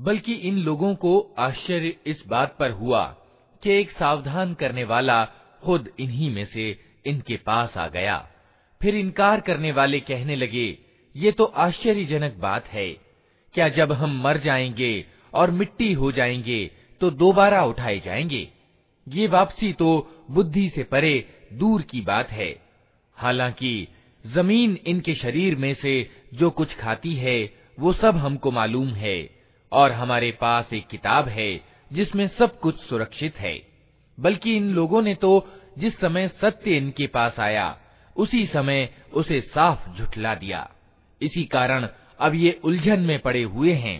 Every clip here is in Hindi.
बल्कि इन लोगों को आश्चर्य इस बात पर हुआ कि एक सावधान करने वाला खुद इन्हीं में से इनके पास आ गया। फिर इनकार करने वाले कहने लगे, ये तो आश्चर्यजनक बात है। क्या जब हम मर जाएँगे और मिट्टी हो जाएँगे तो दोबारा उठाए जाएँगे? ये वापसी तो बुद्धि से परे दूर की बात है। हालाँकि ज़मीन इनके शरीर में से जो कुछ खाती है, वो सब हमको मालूम है। और हमारे पास एक किताब है जिसमें सब कुछ सुरक्षित है बल्कि इन लोगों ने तो जिस समय सत्य इनके पास आया उसी समय उसे साफ झुठला दिया इसी कारण अब ये उलझन में पड़े हुए हैं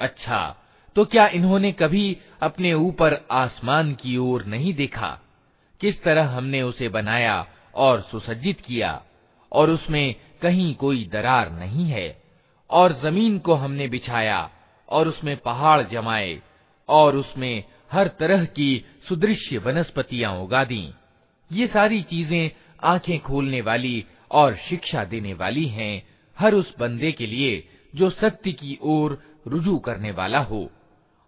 अच्छा तो क्या इन्होंने कभी अपने ऊपर आसमान की ओर नहीं देखा किस तरह हमने उसे बनाया और सुसज्जित किया और उसमें कहीं कोई दरार नहीं है और जमीन को हमने बिछाया और उसमें पहाड़ जमाए और उसमें हर तरह की सुदृश्य वनस्पतियाँ उगा दी। ये सारी चीज़ें आँखें खोलने वाली और शिक्षा देने वाली हैं हर उस बंदे के लिए जो सत्य की ओर रुजू करने वाला हो।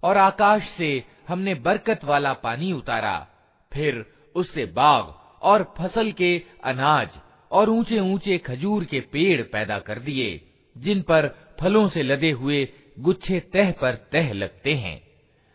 और आकाश से हमने बरकत वाला पानी उतारा, फिर उससे बाग और फ़सल के अनाज और ऊँचे ऊँचे खजूर के पेड़ पैदा कर दिए, जिन पर फलों से लदे हुए गुच्छे तह पर तह लगते हैं।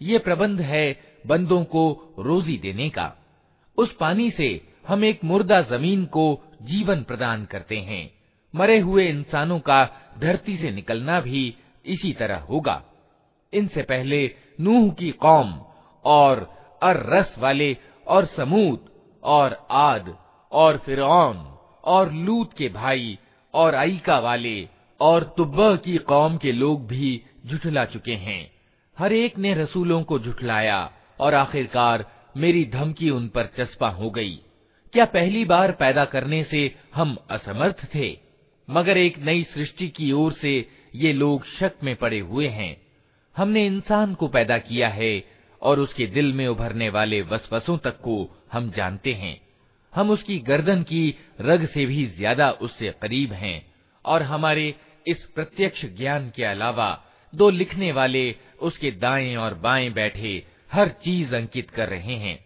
ये प्रबंध है बंदों को रोजी देने का उस पानी से हम एक मुर्दा जमीन को जीवन प्रदान करते हैं मरे हुए इंसानों का धरती से निकलना भी इसी तरह होगा इनसे पहले नूह की कौम और अर रस वाले और समूद और आद और फिरौन और लूत के भाई और आईका वाले और तुब्बा की कौम के लोग भी झुठला चुके हैं। हर एक ने रसूलों को झुठलाया और आखिरकार मेरी धमकी उन पर चस्पा हो गई। क्या पहली बार पैदा करने से हम असमर्थ थे? मगर एक नई सृष्टि की ओर से ये लोग शक में पड़े हुए हैं। हमने इंसान को पैदा किया है और उसके दिल में उभरने वाले वसवसों तक को हम जानते हैं। हम उसकी गर्दन की रग से भी ज़्यादा उससे करीब हैं और हमारे इस प्रत्यक्ष ज्ञान के अलावा दो लिखने वाले उसके दाएँ और बाएँ बैठे हर चीज़ अंकित कर रहे हैं।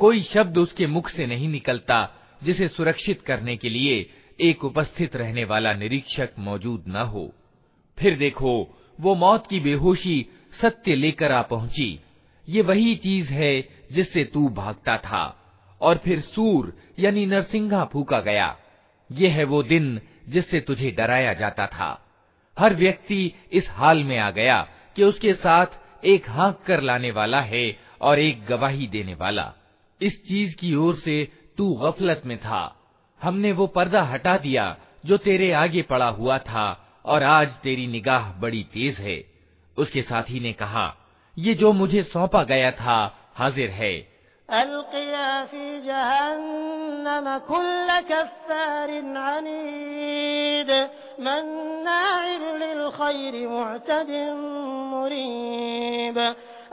कोई शब्द उसके मुख से नहीं निकलता जिसे सुरक्षित करने के लिए एक उपस्थित रहने वाला निरीक्षक मौजूद न हो फिर देखो वो मौत की बेहोशी सत्य लेकर आ पहुँची। ये वही चीज़ है जिससे तू भागता था। और फिर सूर, यानी नरसिंहा, फूका गया। ये है वो दिन जिससे तुझे डराया जाता था। हर व्यक्ति इस हाल में आ गया कि उसके साथ एक हाँक कर लाने वाला है और एक गवाही देने वाला। इस चीज़ की ओर से तू गफलत में था। हमने वो पर्दा हटा दिया जो तेरे आगे पड़ा हुआ था और आज तेरी निगाह बड़ी तेज है। उसके साथी ने कहा ये जो मुझे सौंपा गया था हाजिर है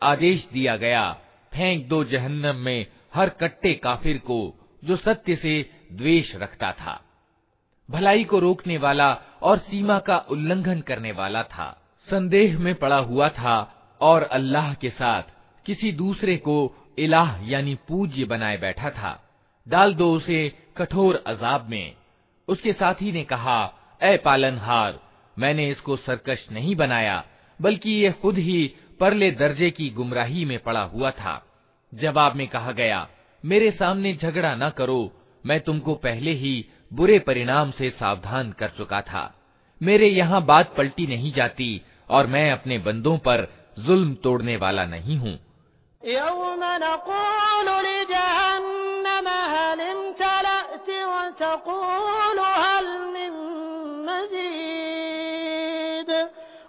आदेश दिया गया फेंक दो जहन्नम में हर कट्टे काफिर को जो सत्य से द्वेष रखता था भलाई को रोकने वाला और सीमा का उल्लंघन करने वाला था। संदेह में पड़ा हुआ था और अल्लाह के साथ किसी दूसरे को इलाह यानी पूज्य बनाए बैठा था। डाल दो उसे कठोर अजाब में। उसके साथी ने कहा, ए पालनहार, मैंने इसको सरकश नहीं बनाया, बल्कि ये खुद ही परले दर्जे की गुमराही में पड़ा हुआ था। जवाब में कहा गया, मेरे सामने झगड़ा न करो, मैं तुमको पहले ही बुरे परिणाम से सावधान कर चुका था मेरे यहाँ बात पलटी नहीं जाती और मैं अपने बंदों पर जुल्म तोड़ने वाला नहीं हूँ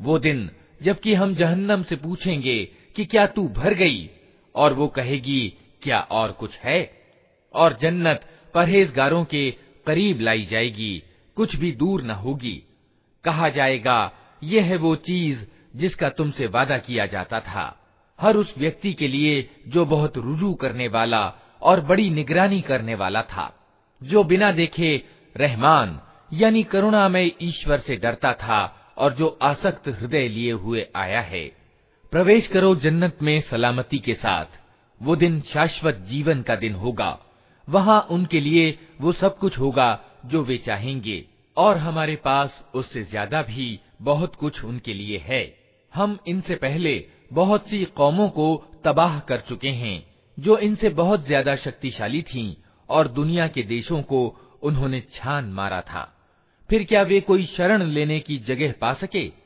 वो दिन जबकि हम जहन्नम से पूछेंगे कि क्या तू भर गई और वो कहेगी क्या और कुछ है और जन्नत परहेजगारों के करीब लाई जाएगी कुछ भी दूर न होगी। कहा जाएगा, यह है वो चीज़ जिसका तुमसे वादा किया जाता था। हर उस व्यक्ति के लिए जो बहुत रुजू करने वाला और बड़ी निगरानी करने वाला था, जो बिना देखे रहमान, यानी करुणामय ईश्वर से डरता था और जो आसक्त हृदय लिए हुए आया है। प्रवेश करो जन्नत में सलामती के साथ। वो दिन शाश्वत जीवन का दिन होगा। वहाँ उनके लिए वो सब कुछ होगा जो वे चाहेंगे, और हमारे पास उससे ज़्यादा भी बहुत कुछ उनके लिए है। हम इनसे पहले बहुत सी कौमों को तबाह कर चुके हैं, जो इनसे बहुत ज़्यादा शक्तिशाली थीं, और दुनिया के देशों को उन्होंने छान मारा था। फिर क्या वे कोई शरण लेने की जगह पा सके?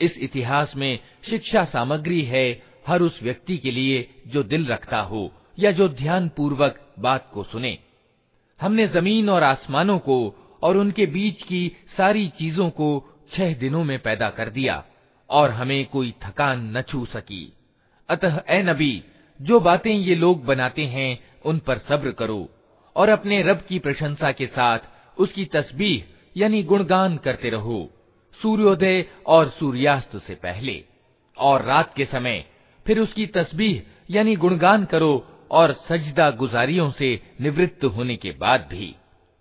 इस इतिहास में शिक्षा सामग्री है हर उस व्यक्ति के लिए जो दिल रखता हो या जो ध्यान पूर्वक बात को सुने हमने जमीन और आसमानों को और उनके बीच की सारी चीजों को छह दिनों में पैदा कर दिया और हमें कोई थकान न छू सकी अतः ए नबी जो बातें ये लोग बनाते हैं उन पर सब्र करो और अपने रब की प्रशंसा के साथ उसकी तस्बीह यानी गुणगान करते रहो सूर्योदय और सूर्यास्त से पहले और रात के समय फिर उसकी तस्बीह यानी गुणगान करो और सजदा गुजारियों से निवृत्त होने के बाद भी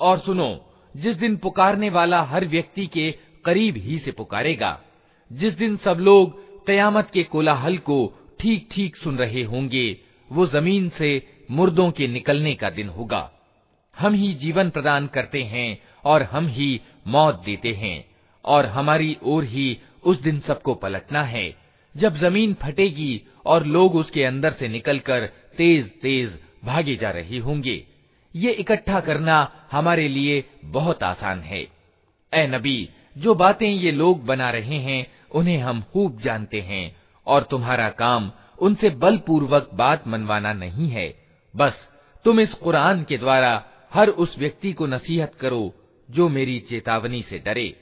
और सुनो जिस दिन पुकारने वाला हर व्यक्ति के करीब ही से पुकारेगा जिस दिन सब लोग कयामत के कोलाहल को ठीक ठीक सुन रहे होंगे वो ज़मीन से मुर्दों के निकलने का दिन होगा। हम ही जीवन प्रदान करते हैं और हम ही मौत देते हैं और हमारी ओर ही उस दिन सबको पलटना है। जब ज़मीन फटेगी और लोग उसके अंदर से निकलकर तेज तेज भागे जा रहे होंगे, ये इकट्ठा करना हमारे लिए बहुत आसान है। ए नबी, जो बातें ये लोग बना रहे हैं, उन्हें हम खूब जानते हैं और तुम्हारा काम उनसे बलपूर्वक बात मनवाना नहीं है। बस, तुम इस कुरान के द्वारा हर उस व्यक्ति को नसीहत करो जो मेरी चेतावनी से डरे।